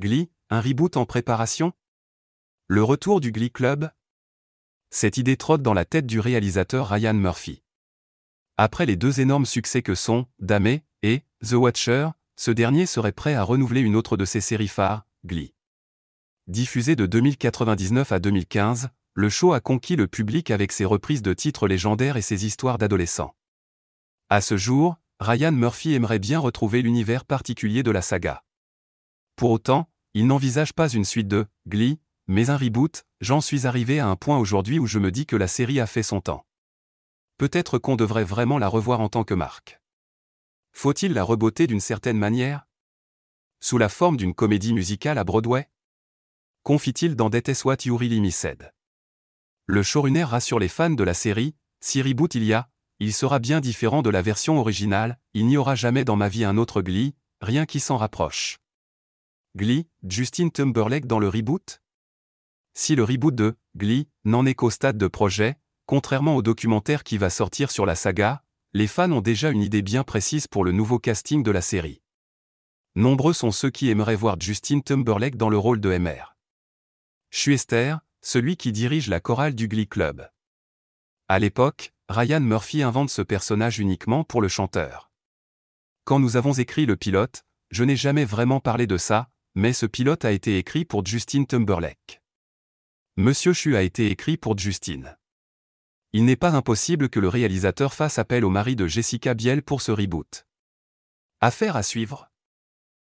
Glee, un reboot en préparation? Le retour du Glee Club? Cette idée trotte dans la tête du réalisateur Ryan Murphy. Après les deux énormes succès que sont Dame et The Watcher, ce dernier serait prêt à renouveler une autre de ses séries phares, Glee. Diffusé de 2099 à 2015, le show a conquis le public avec ses reprises de titres légendaires et ses histoires d'adolescents. À ce jour, Ryan Murphy aimerait bien retrouver l'univers particulier de la saga. Pour autant, il n'envisage pas une suite de Glee, mais un reboot, j'en suis arrivé à un point aujourd'hui où je me dis que la série a fait son temps. Peut-être qu'on devrait vraiment la revoir en tant que marque. Faut-il la reboter d'une certaine manière? Sous la forme d'une comédie musicale à Broadway? Confie-t-il dans That What You Really Le showrunner rassure les fans de la série, si reboot il y a, il sera bien différent de la version originale, il n'y aura jamais dans ma vie un autre Glee, rien qui s'en rapproche. Glee, Justin Timberlake dans le reboot? Si le reboot de Glee n'en est qu'au stade de projet, contrairement au documentaire qui va sortir sur la saga, les fans ont déjà une idée bien précise pour le nouveau casting de la série. Nombreux sont ceux qui aimeraient voir Justin Timberlake dans le rôle de MR. Schuester, celui qui dirige la chorale du Glee Club. À l'époque, Ryan Murphy invente ce personnage uniquement pour le chanteur. Quand nous avons écrit le pilote, je n'ai jamais vraiment parlé de ça, mais ce pilote a été écrit pour Justin Timberlake. Monsieur Chu a été écrit pour Justin. Il n'est pas impossible que le réalisateur fasse appel au mari de Jessica Biel pour ce reboot. Affaire à suivre.